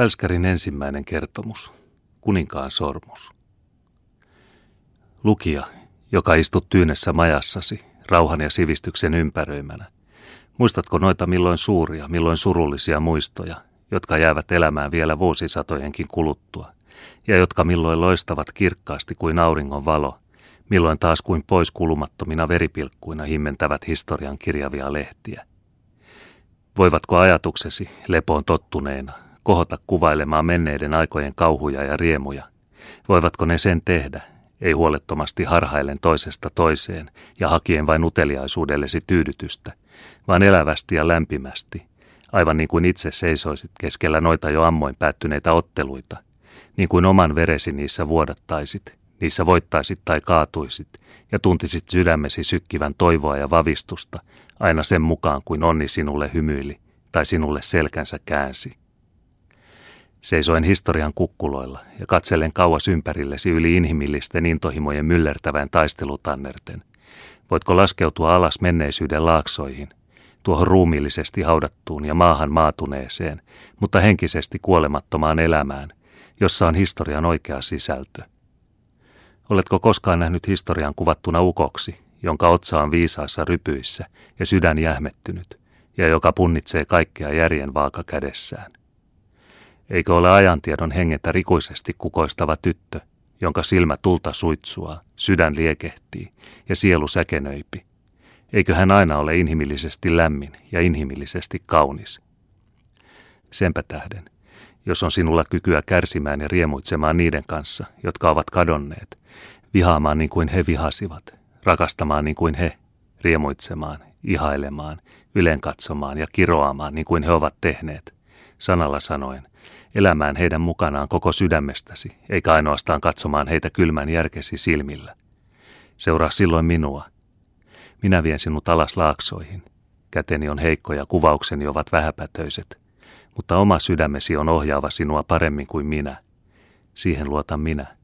Välskärin ensimmäinen kertomus. Kuninkaan sormus. Lukija, joka istut tyynessä majassasi, rauhan ja sivistyksen ympäröimänä. Muistatko noita milloin suuria, milloin surullisia muistoja, jotka jäävät elämään vielä vuosisatojenkin kuluttua, ja jotka milloin loistavat kirkkaasti kuin auringon valo, milloin taas kuin pois kulumattomina veripilkkuina himmentävät historian kirjavia lehtiä. Voivatko ajatuksesi, lepoon tottuneena, kohota kuvailemaan menneiden aikojen kauhuja ja riemuja? Voivatko ne sen tehdä, ei huolettomasti harhailen toisesta toiseen ja hakien vain uteliaisuudellesi tyydytystä, vaan elävästi ja lämpimästi, aivan niin kuin itse seisoisit keskellä noita jo ammoin päättyneitä otteluita, niin kuin oman veresi niissä vuodattaisit, niissä voittaisit tai kaatuisit ja tuntisit sydämesi sykkivän toivoa ja vavistusta, aina sen mukaan kuin onni sinulle hymyili tai sinulle selkänsä käänsi. Seisoen historian kukkuloilla ja katsellen kauas ympärillesi yli inhimillisten intohimojen myllertävän taistelutannerten. Voitko laskeutua alas menneisyyden laaksoihin, tuohon ruumiillisesti haudattuun ja maahan maatuneeseen, mutta henkisesti kuolemattomaan elämään, jossa on historian oikea sisältö. Oletko koskaan nähnyt historian kuvattuna ukoksi, jonka otsa on viisaissa rypyissä ja sydän jähmettynyt, ja joka punnitsee kaikkea järjen vaaka kädessään? Eikö ole ajantiedon hengetä rikuisesti kukoistava tyttö, jonka silmä tulta suitsua, sydän liekehtii ja sielu säkenöipi? Eikö hän aina ole inhimillisesti lämmin ja inhimillisesti kaunis? Senpä tähden, jos on sinulla kykyä kärsimään ja riemuitsemaan niiden kanssa, jotka ovat kadonneet, vihaamaan niin kuin he vihasivat, rakastamaan niin kuin he, riemuitsemaan, ihailemaan, ylen katsomaan ja kiroamaan niin kuin he ovat tehneet, sanalla sanoen, elämään heidän mukanaan koko sydämestäsi, eikä ainoastaan katsomaan heitä kylmän järkesi silmillä. Seuraa silloin minua. Minä vien sinut alas laaksoihin. Käteni on heikko ja kuvaukseni ovat vähäpätöiset, mutta oma sydämesi on ohjaava sinua paremmin kuin minä. Siihen luotan minä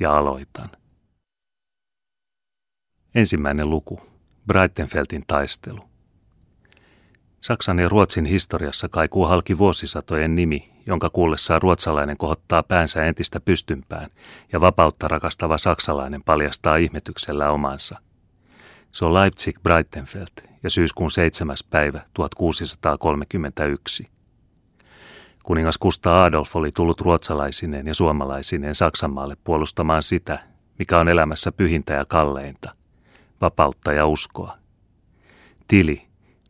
ja aloitan. Ensimmäinen luku. Breitenfeldin taistelu. Saksan ja Ruotsin historiassa kaikuu halki vuosisatojen nimi, jonka kuullessaan ruotsalainen kohottaa päänsä entistä pystympään ja vapautta rakastava saksalainen paljastaa ihmetyksellä omansa. Se on Leipzig Breitenfeld ja syyskuun 7. päivä 1631. Kuningas Kusta Adolf oli tullut ruotsalaisineen ja suomalaisineen Saksanmaalle puolustamaan sitä, mikä on elämässä pyhintä ja kalleinta, vapautta ja uskoa. Tili,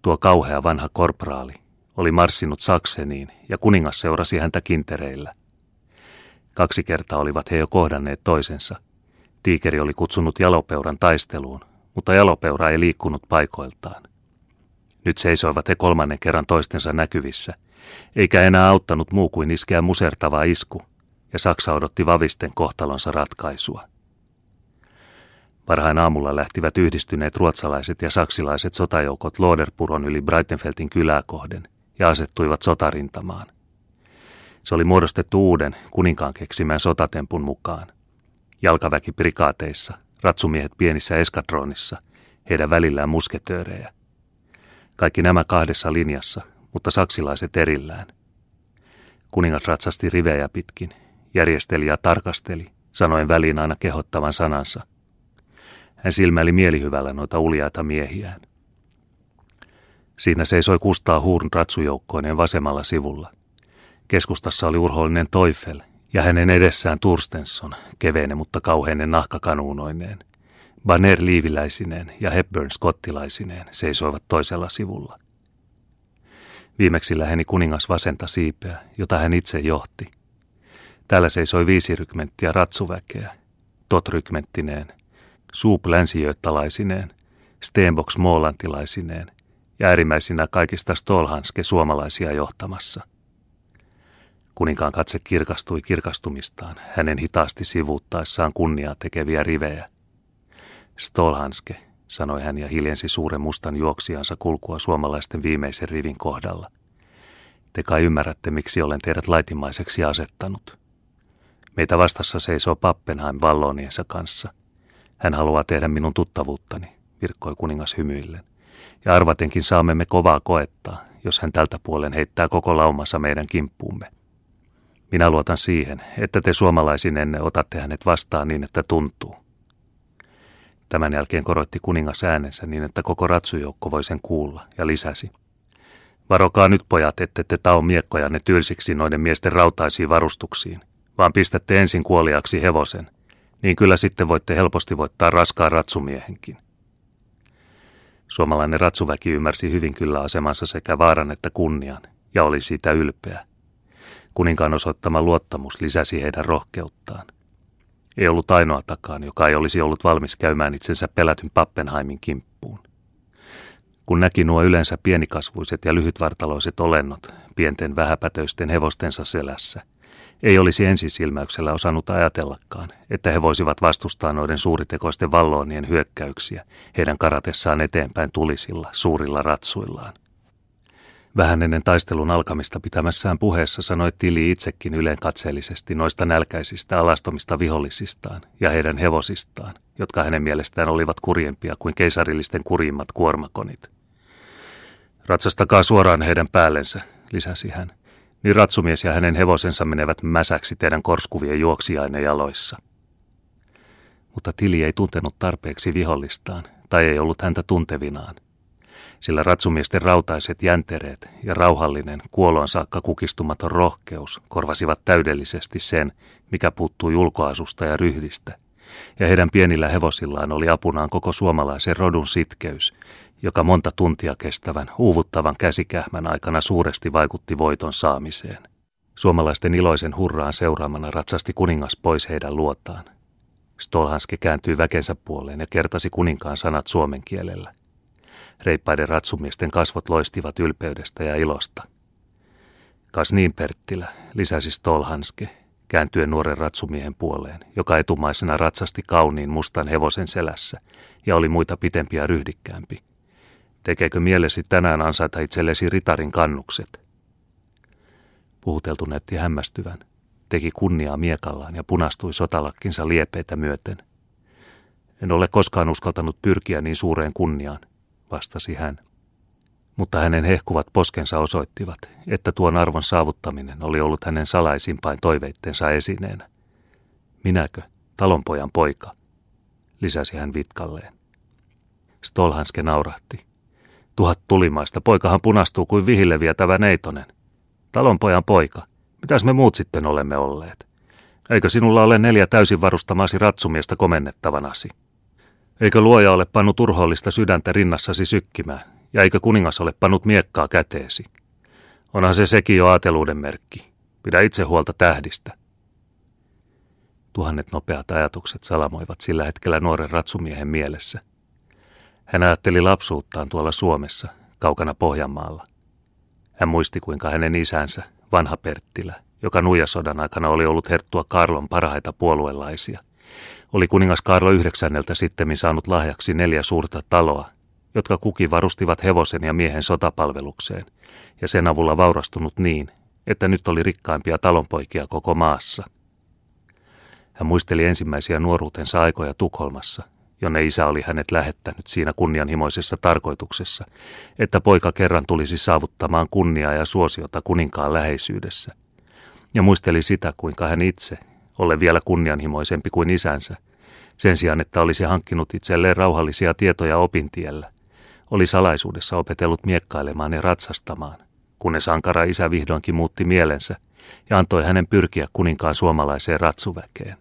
tuo kauhea vanha korporaali, oli marssinut Sakseniin ja kuningas seurasi häntä kintereillä. Kaksi kertaa olivat he jo kohdanneet toisensa. Tiikeri oli kutsunut jalopeuran taisteluun, mutta jalopeura ei liikkunut paikoiltaan. Nyt seisoivat he kolmannen kerran toistensa näkyvissä, eikä enää auttanut muu kuin iskeä musertava isku, ja Saksa odotti vavisten kohtalonsa ratkaisua. Varhain aamulla lähtivät yhdistyneet ruotsalaiset ja saksilaiset sotajoukot Loderpuron yli Breitenfeldin kylää kohden ja asettuivat sotarintamaan. Se oli muodostettu uuden kuninkaan keksimän sotatempun mukaan. Jalkaväki prikaateissa, ratsumiehet pienissä eskadronissa, heidän välillään musketöörejä. Kaikki nämä kahdessa linjassa, mutta saksilaiset erillään. Kuningas ratsasti rivejä pitkin, järjesteli ja tarkasteli, sanoen väliin aina kehottavan sanansa – hän silmäili mielihyvällä noita uljaita miehiään. Siinä seisoi Kustaa Huurn ratsujoukkoineen vasemmalla sivulla. Keskustassa oli urhollinen Toifel ja hänen edessään Turstensson, keveinen mutta kauheinen nahkakanuunoineen. Banner liiviläisineen ja Hepburn skottilaisineen seisoivat toisella sivulla. Viimeksi läheni kuningas vasenta siipeä, jota hän itse johti. Täällä seisoi viisi rykmenttiä ratsuväkeä, tot rykmenttineen – Suup länsijöttalaisineen, Steenbox Moolantilaisineen ja äärimmäisinä kaikista Stolhanske suomalaisia johtamassa. Kuninkaan katse kirkastui kirkastumistaan hänen hitaasti sivuuttaessaan kunniaa tekeviä rivejä. Stolhanske, sanoi hän ja hiljensi suuren mustan juoksijansa kulkua suomalaisten viimeisen rivin kohdalla. Te kai ymmärrätte, miksi olen teidät laitimaiseksi asettanut. Meitä vastassa seisoo Pappenheim valloniensa kanssa – hän haluaa tehdä minun tuttavuuttani, virkkoi kuningas hymyillen. Ja arvatenkin saamme me kovaa koettaa, jos hän tältä puolen heittää koko laumansa meidän kimppuumme. Minä luotan siihen, että te suomalaisinenne otatte hänet vastaan niin, että tuntuu. Tämän jälkeen koroitti kuningas äänensä niin, että koko ratsujoukko voi sen kuulla, ja lisäsi. Varokaa nyt pojat, ette te tao miekkojanne tylsiksi noiden miesten rautaisiin varustuksiin, vaan pistätte ensin kuoliaksi hevosen, niin kyllä sitten voitte helposti voittaa raskaan ratsumiehenkin. Suomalainen ratsuväki ymmärsi hyvin kyllä asemansa sekä vaaran että kunnian, ja oli siitä ylpeä. Kuninkaan osoittama luottamus lisäsi heidän rohkeuttaan. Ei ollut ainoatakaan, joka ei olisi ollut valmis käymään itsensä pelätyn Pappenheimin kimppuun. Kun näki nuo yleensä pienikasvuiset ja lyhytvartaloiset olennot pienten vähäpätöisten hevostensa selässä, ei olisi ensisilmäyksellä osannut ajatellakaan, että he voisivat vastustaa noiden suuritekoisten valloonien hyökkäyksiä heidän karatessaan eteenpäin tulisilla, suurilla ratsuillaan. Vähän ennen taistelun alkamista pitämässään puheessa sanoi Tili itsekin ylenkatseellisesti noista nälkäisistä alastomista vihollisistaan ja heidän hevosistaan, jotka hänen mielestään olivat kurjempia kuin keisarillisten kurimmat kuormakonit. Ratsastakaa suoraan heidän päällensä, lisäsi hän, niin ratsumies ja hänen hevosensa menevät mäsäksi teidän korskuvien juoksijaine jaloissa. Mutta Tili ei tuntenut tarpeeksi vihollistaan, tai ei ollut häntä tuntevinaan – sillä ratsumiesten rautaiset jäntereet ja rauhallinen, kuoloon saakka kukistumaton rohkeus korvasivat täydellisesti sen, mikä puuttui ulkoasusta ja ryhdistä, ja heidän pienillä hevosillaan oli apunaan koko suomalaisen rodun sitkeys, joka monta tuntia kestävän, uuvuttavan käsikähmän aikana suuresti vaikutti voiton saamiseen. Suomalaisten iloisen hurraan seuraamana ratsasti kuningas pois heidän luotaan. Stolhanske kääntyi väkensä puoleen ja kertasi kuninkaan sanat suomen kielellä. Reippaiden ratsumiesten kasvot loistivat ylpeydestä ja ilosta. Kas niin, Perttilä, lisäsi Stolhanske, kääntyen nuoren ratsumiehen puoleen, joka etumaisena ratsasti kauniin mustan hevosen selässä ja oli muita pitempiä ryhdikkäämpi. Tekeekö mielesi tänään ansaita itsellesi ritarin kannukset? Puhuteltu näytti hämmästyvän, teki kunniaa miekallaan ja punastui sotalakkinsa liepeitä myöten. En ole koskaan uskaltanut pyrkiä niin suureen kunniaan, vastasi hän. Mutta hänen hehkuvat poskensa osoittivat, että tuon arvon saavuttaminen oli ollut hänen salaisimpain toiveittensa esineenä. Minäkö, talonpojan poika, lisäsi hän vitkalleen. Stolhanske naurahti. Tuhat tulimaista, poikahan punastuu kuin vihille vietävä neitonen. Talonpojan poika, mitäs me muut sitten olemme olleet? Eikö sinulla ole neljä täysin varustamasi ratsumiestä komennettavanasi? Eikö luoja ole pannut urhoollista sydäntä rinnassasi sykkimään, ja eikö kuningas ole pannut miekkaa käteesi? Onhan se sekin jo aateluuden merkki. Pidä itse huolta tähdistä. Tuhannet nopeat ajatukset salamoivat sillä hetkellä nuoren ratsumiehen mielessä. Hän ajatteli lapsuuttaan tuolla Suomessa, kaukana Pohjanmaalla. Hän muisti, kuinka hänen isänsä, vanha Perttilä, joka nuijasodan aikana oli ollut Herttua Karlon parhaita puoluelaisia – oli kuningas Karlo IX sittemmin saanut lahjaksi neljä suurta taloa, jotka kuki varustivat hevosen ja miehen sotapalvelukseen, ja sen avulla vaurastunut niin, että nyt oli rikkaimpia talonpoikia koko maassa. Hän muisteli ensimmäisiä nuoruutensa aikoja Tukholmassa, jonne isä oli hänet lähettänyt siinä kunnianhimoisessa tarkoituksessa, että poika kerran tulisi saavuttamaan kunniaa ja suosiota kuninkaan läheisyydessä. Ja muisteli sitä, kuinka hän itse ole vielä kunnianhimoisempi kuin isänsä, sen sijaan että olisi hankkinut itselleen rauhallisia tietoja opintiellä, oli salaisuudessa opetellut miekkailemaan ja ratsastamaan, kunnes ankara isä vihdoinkin muutti mielensä ja antoi hänen pyrkiä kuninkaan suomalaiseen ratsuväkeen.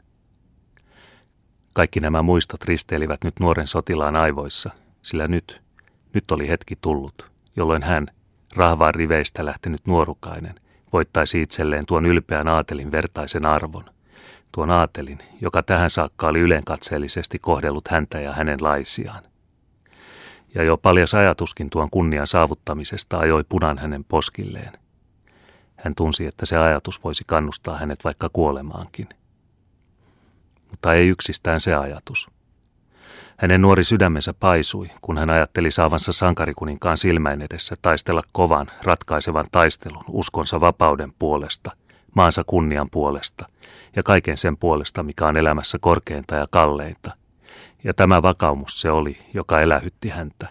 Kaikki nämä muistot risteilivät nyt nuoren sotilaan aivoissa, sillä nyt, nyt oli hetki tullut, jolloin hän, rahvaan riveistä lähtenyt nuorukainen, voittaisi itselleen tuon ylpeän aatelin vertaisen arvon – tuon aatelin, joka tähän saakka oli ylenkatseellisesti kohdellut häntä ja hänen laisiaan. Ja jo paljas ajatuskin tuon kunnian saavuttamisesta ajoi punan hänen poskilleen. Hän tunsi, että se ajatus voisi kannustaa hänet vaikka kuolemaankin. Mutta ei yksistään se ajatus. Hänen nuori sydämensä paisui, kun hän ajatteli saavansa sankarikuninkaan silmäin edessä taistella kovan, ratkaisevan taistelun uskonsa vapauden puolesta, maansa kunnian puolesta – ja kaiken sen puolesta, mikä on elämässä korkeinta ja kalleinta. Ja tämä vakaumus se oli, joka elähytti häntä.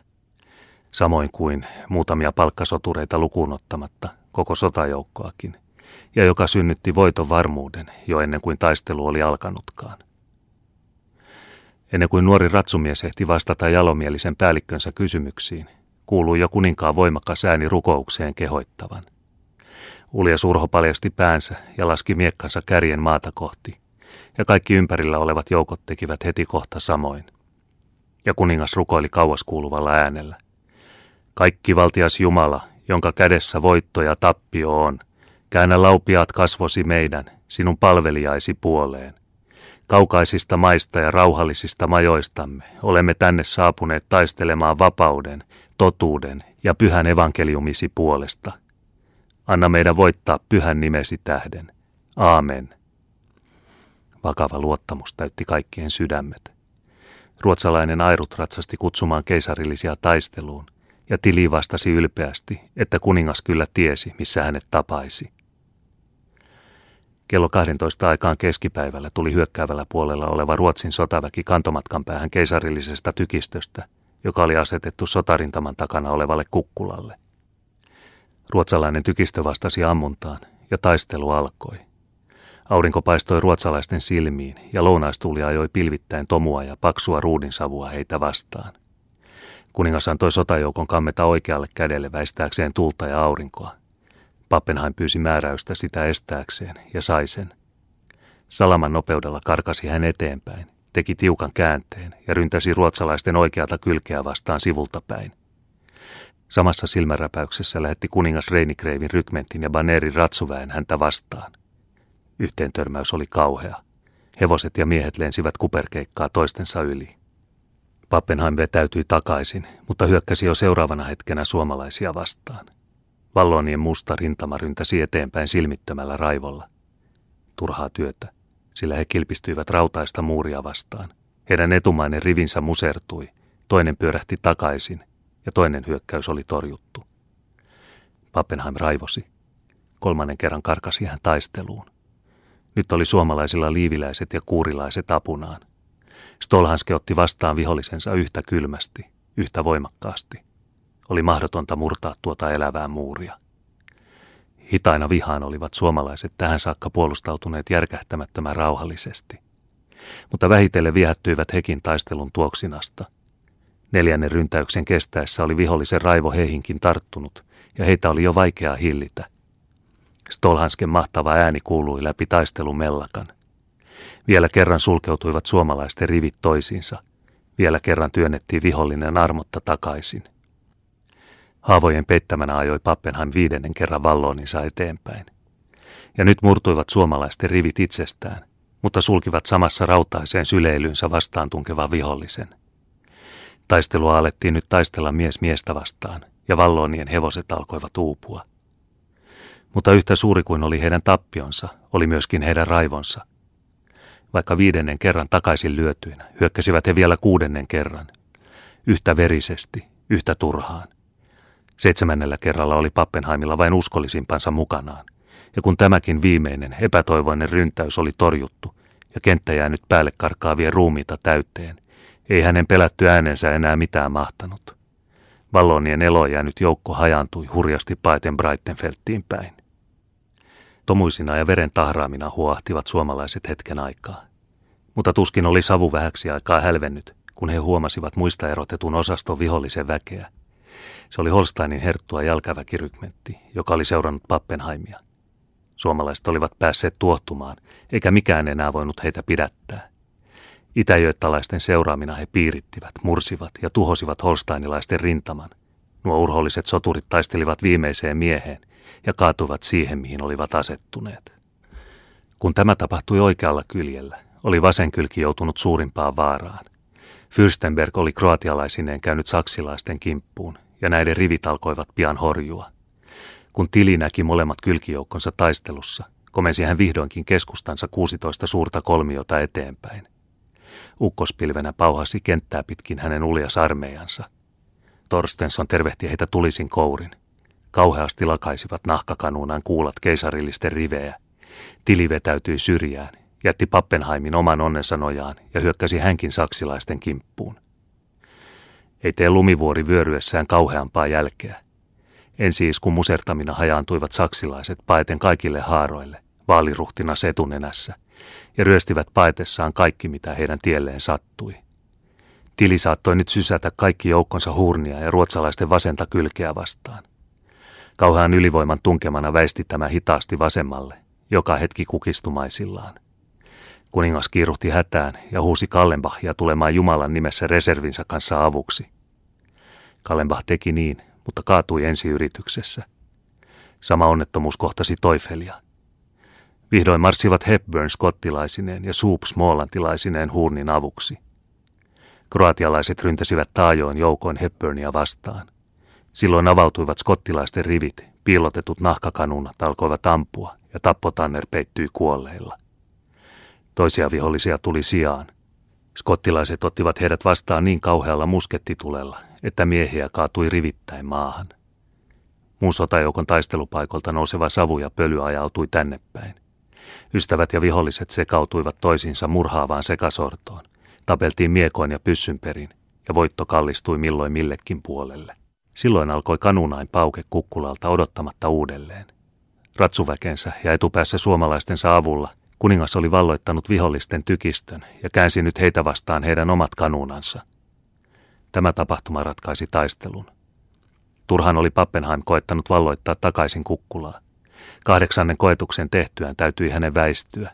Samoin kuin muutamia palkkasotureita lukuun ottamatta, koko sotajoukkoakin, ja joka synnytti voiton varmuuden jo ennen kuin taistelu oli alkanutkaan. Ennen kuin nuori ratsumies ehti vastata jalomielisen päällikkönsä kysymyksiin, kuului jo kuninkaan voimakas ääni rukoukseen kehoittavan. Ulja Surho paljasti päänsä ja laski miekkansa kärjen maata kohti, ja kaikki ympärillä olevat joukot tekivät heti kohta samoin. Ja kuningas rukoili kauas kuuluvalla äänellä. Kaikki valtias Jumala, jonka kädessä voitto ja tappio on, käännä laupiaat kasvosi meidän, sinun palvelijaisi puoleen. Kaukaisista maista ja rauhallisista majoistamme olemme tänne saapuneet taistelemaan vapauden, totuuden ja pyhän evankeliumisi puolesta. Anna meidän voittaa pyhän nimesi tähden. Aamen. Vakava luottamus täytti kaikkien sydämet. Ruotsalainen airut ratsasti kutsumaan keisarillisia taisteluun, ja Tili vastasi ylpeästi, että kuningas kyllä tiesi, missä hänet tapaisi. Kello 12 aikaan keskipäivällä tuli hyökkäävällä puolella oleva Ruotsin sotaväki kantomatkan päähän keisarillisesta tykistöstä, joka oli asetettu sotarintaman takana olevalle kukkulalle. Ruotsalainen tykistö vastasi ammuntaan ja taistelu alkoi. Aurinko paistoi ruotsalaisten silmiin ja lounaistuuli ajoi pilvittäin tomua ja paksua ruudinsavua heitä vastaan. Kuningas antoi sotajoukon kammeta oikealle kädelle väistääkseen tulta ja aurinkoa. Pappenheim pyysi määräystä sitä estääkseen ja sai sen. Salaman nopeudella karkasi hän eteenpäin, teki tiukan käänteen ja ryntäsi ruotsalaisten oikeata kylkeä vastaan sivulta päin. Samassa silmäräpäyksessä lähetti kuningas Reinikreivin rykmentin ja Banerin ratsuväen häntä vastaan. Yhteen törmäys oli kauhea. Hevoset ja miehet lensivät kuperkeikkaa toistensa yli. Pappenheim vetäytyi takaisin, mutta hyökkäsi jo seuraavana hetkenä suomalaisia vastaan. Vallonien musta rintama ryntäsi eteenpäin silmittömällä raivolla. Turhaa työtä, sillä he kilpistyivät rautaista muuria vastaan. Heidän etumainen rivinsä musertui, toinen pyörähti takaisin ja toinen hyökkäys oli torjuttu. Pappenheim raivosi. Kolmannen kerran karkasi hän taisteluun. Nyt oli suomalaisilla liiviläiset ja kuurilaiset apunaan. Stolhanske otti vastaan vihollisensa yhtä kylmästi, yhtä voimakkaasti. Oli mahdotonta murtaa tuota elävää muuria. Hitaina vihaan olivat suomalaiset tähän saakka puolustautuneet järkähtämättömän rauhallisesti. Mutta vähitellen viehättyivät hekin taistelun tuoksinasta. Neljännen ryntäyksen kestäessä oli vihollisen raivo heihinkin tarttunut, ja heitä oli jo vaikeaa hillitä. Stolhansken mahtava ääni kuului läpi taistelun mellakan. Vielä kerran sulkeutuivat suomalaisten rivit toisiinsa. Vielä kerran työnnettiin vihollinen armotta takaisin – Haavojen peittämänä ajoi Pappenheim viidennen kerran valloninsa eteenpäin. Ja nyt murtuivat suomalaisten rivit itsestään, mutta sulkivat samassa rautaiseen syleilynsä vastaan tunkeva vihollisen. Taistelua alettiin nyt taistella mies miestä vastaan, ja vallonien hevoset alkoivat uupua. Mutta yhtä suuri kuin oli heidän tappionsa, oli myöskin heidän raivonsa. Vaikka viidennen kerran takaisin lyötyinä, hyökkäsivät he vielä kuudennen kerran. Yhtä verisesti, yhtä turhaan. Seitsemännellä kerralla oli Pappenheimilla vain uskollisimpansa mukanaan, ja kun tämäkin viimeinen epätoivoinen ryntäys oli torjuttu ja kenttä jäänyt päälle karkaavien ruumiita täyteen, ei hänen pelätty äänensä enää mitään mahtanut. Vallonien elo jäänyt joukko hajaantui hurjasti paeten Breitenfeldtiin päin. Tomuisina ja veren tahraamina huoahtivat suomalaiset hetken aikaa. Mutta tuskin oli savu vähäksi aikaa hälvennyt, kun he huomasivat muista erotetun osaston vihollisen väkeä – se oli Holsteinin herttua jalkaväkirykmentti, joka oli seurannut Pappenheimia. Suomalaiset olivat päässeet tuottumaan, eikä mikään enää voinut heitä pidättää. Itäjööttalaisten seuraamina he piirittivät, mursivat ja tuhosivat holsteinilaisten rintaman. Nuo urholliset soturit taistelivat viimeiseen mieheen ja kaatuivat siihen, mihin olivat asettuneet. Kun tämä tapahtui oikealla kyljellä, oli vasen kylki joutunut suurimpaan vaaraan. Fürstenberg oli kroatialaisineen käynyt saksilaisten kimppuun ja näiden rivit alkoivat pian horjua. Kun Tili näki molemmat kylkijoukkonsa taistelussa, komensi hän vihdoinkin keskustansa 16 suurta kolmiota eteenpäin. Ukkospilvenä pauhasi kenttää pitkin hänen uljas armeijansa. Torstensson tervehti heitä tulisin kourin. Kauheasti lakaisivat nahkakanuunaan kuulat keisarillisten rivejä. Tili vetäytyi syrjään, jätti Pappenheimin oman onnensa nojaan ja hyökkäsi hänkin saksilaisten kimppuun. Ei tee lumivuori vyöryessään kauheampaa jälkeä. Ensi iskun musertamina hajaantuivat saksilaiset paeten kaikille haaroille, vaaliruhtina setunenässä, ja ryöstivät paetessaan kaikki, mitä heidän tielleen sattui. Tili saattoi nyt sysätä kaikki joukkonsa hurnia ja ruotsalaisten vasenta kylkeä vastaan. Kauhean ylivoiman tunkemana väisti tämä hitaasti vasemmalle, joka hetki kukistumaisillaan. Kuningas kiiruhti hätään ja huusi Kallenbachia tulemaan Jumalan nimessä reservinsä kanssa avuksi. Kallenbach teki niin, mutta kaatui ensi yrityksessä. Sama onnettomuus kohtasi Toifelia. Vihdoin marssivat Hepburn skottilaisineen ja Soup smoolantilaisineen huurnin avuksi. Kroatialaiset ryntäsivät taajoon joukoin Hepburnia vastaan. Silloin avautuivat skottilaisten rivit, piilotetut nahkakanunat alkoivat ampua ja tappotanner peittyi kuolleilla. Toisia vihollisia tuli sijaan. Skottilaiset ottivat heidät vastaan niin kauhealla muskettitulella, että miehiä kaatui rivittäin maahan. Muun sotajoukon taistelupaikolta nouseva savu ja pöly ajautui tänne päin. Ystävät ja viholliset sekautuivat toisiinsa murhaavaan sekasortoon. Tapeltiin miekoin ja pyssyn perin, ja voitto kallistui milloin millekin puolelle. Silloin alkoi kanunain pauke kukkulalta odottamatta uudelleen. Ratsuväkensä ja etupäässä suomalaistensa avulla kuningas oli valloittanut vihollisten tykistön ja käänsi nyt heitä vastaan heidän omat kanunansa. Tämä tapahtuma ratkaisi taistelun. Turhan oli Pappenheim koettanut valloittaa takaisin kukkulaa. Kahdeksannen koetuksen tehtyään täytyi hänen väistyä.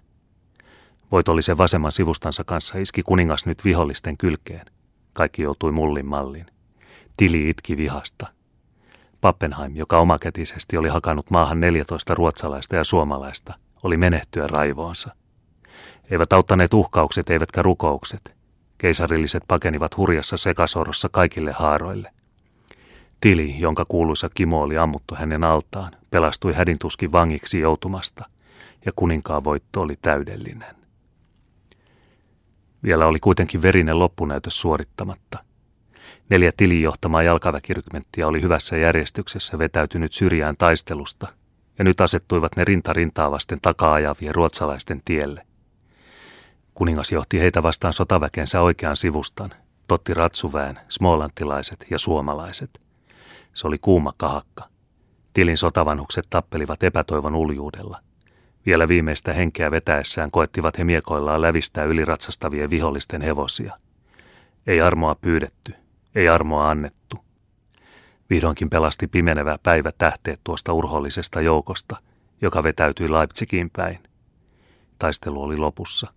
Voitollisen vasemman sivustansa kanssa iski kuningas nyt vihollisten kylkeen. Kaikki joutui mullin malliin. Tili itki vihasta. Pappenheim, joka omakätisesti oli hakannut maahan 14 ruotsalaista ja suomalaista, oli menehtyä raivoonsa. Eivät auttaneet uhkaukset eivätkä rukoukset. Keisarilliset pakenivat hurjassa sekasorossa kaikille haaroille. Tili, jonka kuuluisa Kimo oli ammuttu hänen altaan, pelastui hädintuskin vangiksi joutumasta, ja kuninkaan voitto oli täydellinen. Vielä oli kuitenkin verinen loppunäytös suorittamatta. Neljä tilin johtamaa jalkaväkirykmenttiä oli hyvässä järjestyksessä vetäytynyt syrjään taistelusta, ja nyt asettuivat ne rinta rintaa vasten takaa-ajavien ruotsalaisten tielle. Kuningas johti heitä vastaan sotaväkensä oikean sivustan, totti ratsuväen, smolantilaiset ja suomalaiset. Se oli kuuma kahakka. Tilin sotavanhukset tappelivat epätoivon uljuudella. Vielä viimeistä henkeä vetäessään koettivat he miekoillaan lävistää yliratsastavien vihollisten hevosia. Ei armoa pyydetty, ei armoa annettu. Vihdoinkin pelasti pimenevä päivä tähteet tuosta urhollisesta joukosta, joka vetäytyi Leipzigin päin. Taistelu oli lopussa.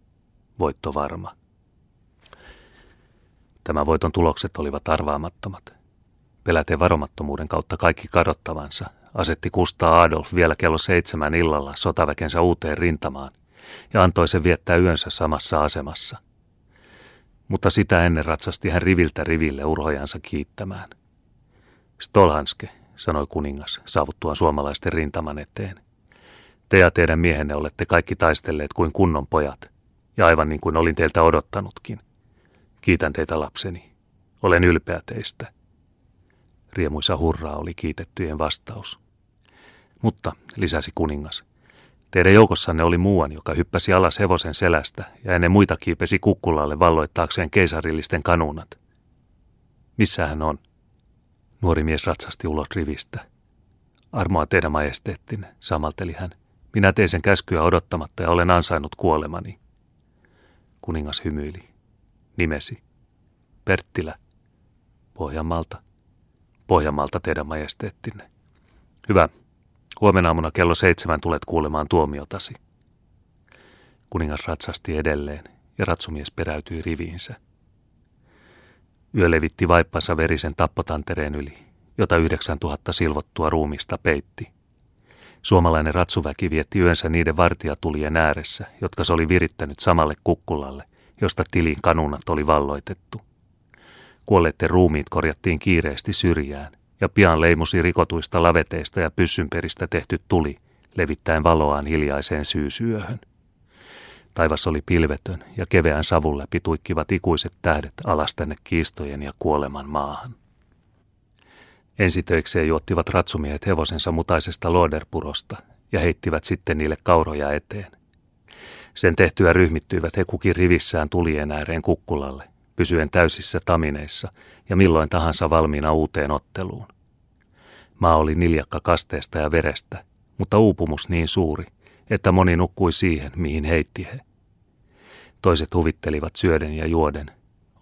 Voitto varma. Tämä voiton tulokset olivat arvaamattomat. Peläten varomattomuuden kautta kaikki kadottavansa, asetti Kustaa Adolf vielä kello seitsemän illalla sotaväkensä uuteen rintamaan ja antoi sen viettää yönsä samassa asemassa. Mutta sitä ennen ratsasti hän riviltä riville urhojansa kiittämään. Stolhanske, sanoi kuningas, saavuttuaan suomalaisten rintaman eteen. Te ja teidän miehenne olette kaikki taistelleet kuin kunnon pojat, ja aivan niin kuin olin teiltä odottanutkin. Kiitän teitä lapseni. Olen ylpeä teistä. Riemuisa hurraa oli kiitettyjen vastaus. Mutta, lisäsi kuningas, teidän joukossanne oli muuan, joka hyppäsi alas hevosen selästä ja ennen muita kiipesi kukkulalle valloittaakseen keisarillisten kanunat. Missä hän on? Nuori mies ratsasti ulos rivistä. Armoa teidän majesteettin, samalteli hän. Minä tein sen käskyä odottamatta ja olen ansainnut kuolemani. Kuningas hymyili. Nimesi. Perttilä. Pohjanmaalta. Pohjanmaalta teidän majesteettinne. Hyvä. Huomenna aamuna kello seitsemän tulet kuulemaan tuomiotasi. Kuningas ratsasti edelleen ja ratsumies peräytyi riviinsä. Yö levitti vaippansa verisen tappotantereen yli, jota 9000 silvottua ruumista peitti. Suomalainen ratsuväki vietti yönsä niiden vartijatulien ääressä, jotka se oli virittänyt samalle kukkulalle, josta tilin kanunat oli valloitettu. Kuolleiden ruumiit korjattiin kiireesti syrjään, ja pian leimusi rikotuista laveteista ja pyssynperistä tehty tuli, levittäen valoaan hiljaiseen syysyöhön. Taivas oli pilvetön ja keveän savun läpi tuikkivat ikuiset tähdet alas tänne kiistojen ja kuoleman maahan. Ensitöikseen juottivat ratsumiehet hevosensa mutaisesta loderpurosta ja heittivät sitten niille kauroja eteen. Sen tehtyä ryhmittyivät he kukin rivissään tulien ääreen kukkulalle, pysyen täysissä tamineissa ja milloin tahansa valmiina uuteen otteluun. Maa oli niljakka kasteesta ja verestä, mutta uupumus niin suuri, että moni nukkui siihen, mihin heitti he. Toiset huvittelivat syöden ja juoden.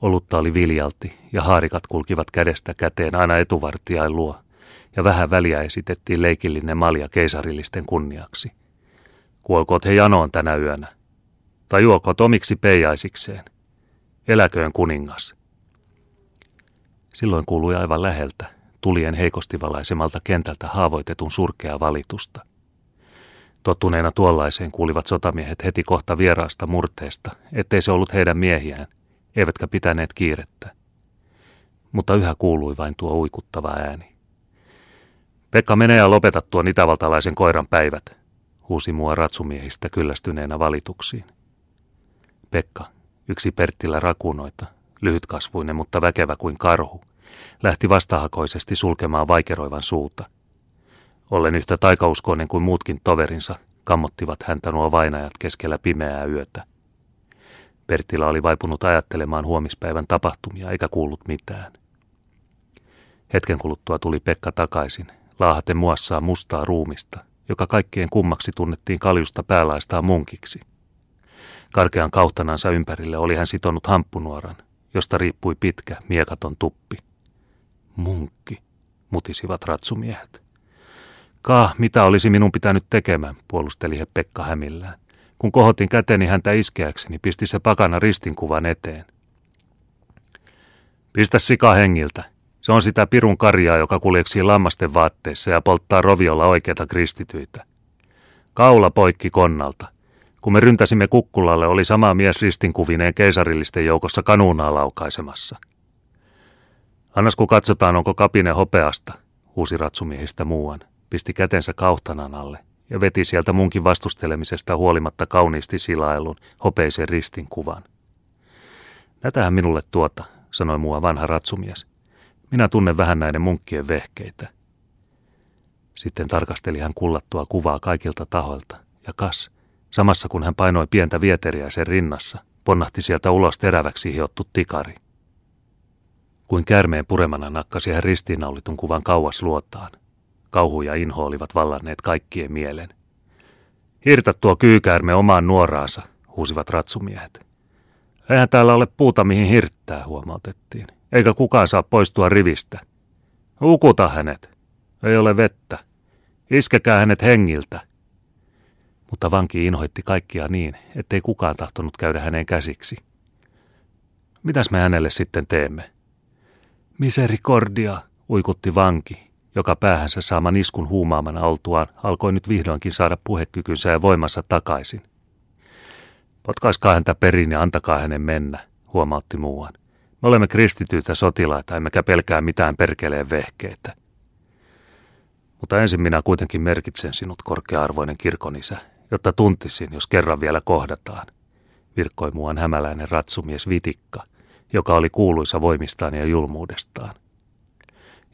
Olutta oli viljalti ja haarikat kulkivat kädestä käteen aina etuvartijain luo, ja vähän väliä esitettiin leikillinen malja keisarillisten kunniaksi. Kuolkoot he janoon tänä yönä, tai juokot omiksi peijaisikseen. Eläköön kuningas. Silloin kuului aivan läheltä, tulien heikosti valaisemalta kentältä haavoitetun surkea valitusta. Tottuneena tuollaiseen kuulivat sotamiehet heti kohta vieraasta murteesta, ettei se ollut heidän miehiään, eivätkä pitäneet kiirettä. Mutta yhä kuului vain tuo uikuttava ääni. Pekka menee ja lopeta tuon itävaltalaisen koiran päivät, huusi mua ratsumiehistä kyllästyneenä valituksiin. Pekka, yksi Perttilä rakunoita, lyhytkasvuinen mutta väkevä kuin karhu, lähti vastahakoisesti sulkemaan vaikeroivan suuta. Ollen yhtä taikauskoinen kuin muutkin toverinsa, kammottivat häntä nuo vainajat keskellä pimeää yötä. Perttilä oli vaipunut ajattelemaan huomispäivän tapahtumia eikä kuullut mitään. Hetken kuluttua tuli Pekka takaisin, laahaten muassaan mustaa ruumista, joka kaikkien kummaksi tunnettiin kaljusta päälaistaan munkiksi. Karkean kauhtanansa ympärille oli hän sitonut hamppunuoran, josta riippui pitkä, miekaton tuppi. Munkki, mutisivat ratsumiehet. Kah, mitä olisi minun pitänyt tekemään, puolusteli he Pekka hämillään. Kun kohotin käteni häntä iskeäkseni, pisti se pakana ristinkuvan eteen. Pistä sika hengiltä. Se on sitä pirun karjaa, joka kuljeksii lammasten vaatteissa ja polttaa roviolla oikeita kristityitä. Kaula poikki konnalta. Kun me ryntäsimme kukkulalle, oli sama mies ristinkuvineen keisarillisten joukossa kanuunaa laukaisemassa. Annas kun katsotaan, onko kapine hopeasta, huusi ratsumiehistä muuan, pisti kätensä kauhtanan alle ja veti sieltä munkin vastustelemisesta huolimatta kauniisti silailun hopeisen ristin kuvan. Nätähän minulle tuota, sanoi mua vanha ratsumies. Minä tunnen vähän näiden munkkien vehkeitä. Sitten tarkasteli hän kullattua kuvaa kaikilta tahoilta, ja kas, samassa kun hän painoi pientä vieteriä sen rinnassa, ponnahti sieltä ulos teräväksi hiottu tikari. Kuin kärmeen puremana nakkasi hän ristiinnaulitun kuvan kauas luotaan. Kauhu ja inho olivat vallanneet kaikkien mielen. Hirtä tuo kyykäärme omaan nuoraansa, huusivat ratsumiehet. Eihän täällä ole puuta mihin hirttää, huomautettiin. Eikä kukaan saa poistua rivistä. Ukuta hänet. Ei ole vettä. Iskekää hänet hengiltä. Mutta vanki inhoitti kaikkia niin, ettei kukaan tahtonut käydä häneen käsiksi. Mitäs me hänelle sitten teemme? Misericordia, uikutti vanki, joka päähänsä saaman iskun huumaamana oltuaan alkoi nyt vihdoinkin saada puhekykynsä ja voimansa takaisin. Potkaiskaa häntä perin ja antakaa hänen mennä, huomautti muuan. Me olemme kristityitä sotilaita, emmekä pelkää mitään perkeleen vehkeitä. Mutta ensin minä kuitenkin merkitsen sinut, korkea-arvoinen kirkonisä, jotta tuntisin, jos kerran vielä kohdataan, virkkoi muuan hämäläinen ratsumies Vitikka, joka oli kuuluisa voimistaan ja julmuudestaan.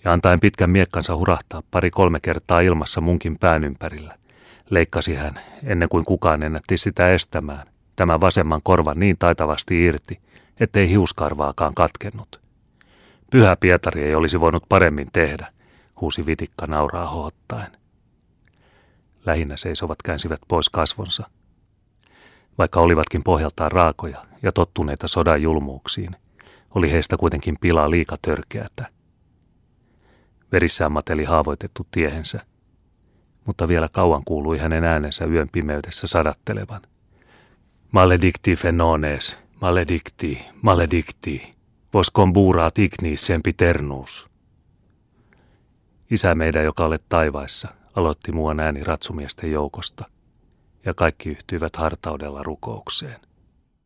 Ja antaen pitkän miekkansa hurahtaa pari-kolme kertaa ilmassa munkin pään ympärillä, leikkasi hän, ennen kuin kukaan ennätti sitä estämään, tämän vasemman korvan niin taitavasti irti, ettei hiuskarvaakaan katkennut. Pyhä Pietari ei olisi voinut paremmin tehdä, huusi Vitikka nauraa hohottaen. Lähinnä seisovat käänsivät pois kasvonsa. Vaikka olivatkin pohjaltaan raakoja ja tottuneita sodan julmuuksiin, oli heistä kuitenkin pilaa liika törkeätä. Verissään mateli haavoitettu tiehensä, mutta vielä kauan kuului hänen äänensä yön pimeydessä sadattelevan. Maledicti fenones, maledicti, maledicti, vos comburat ignis sempiternus. Isä meidän, joka olet taivaissa, aloitti muuan ääni ratsumiesten joukosta, ja kaikki yhtyivät hartaudella rukoukseen.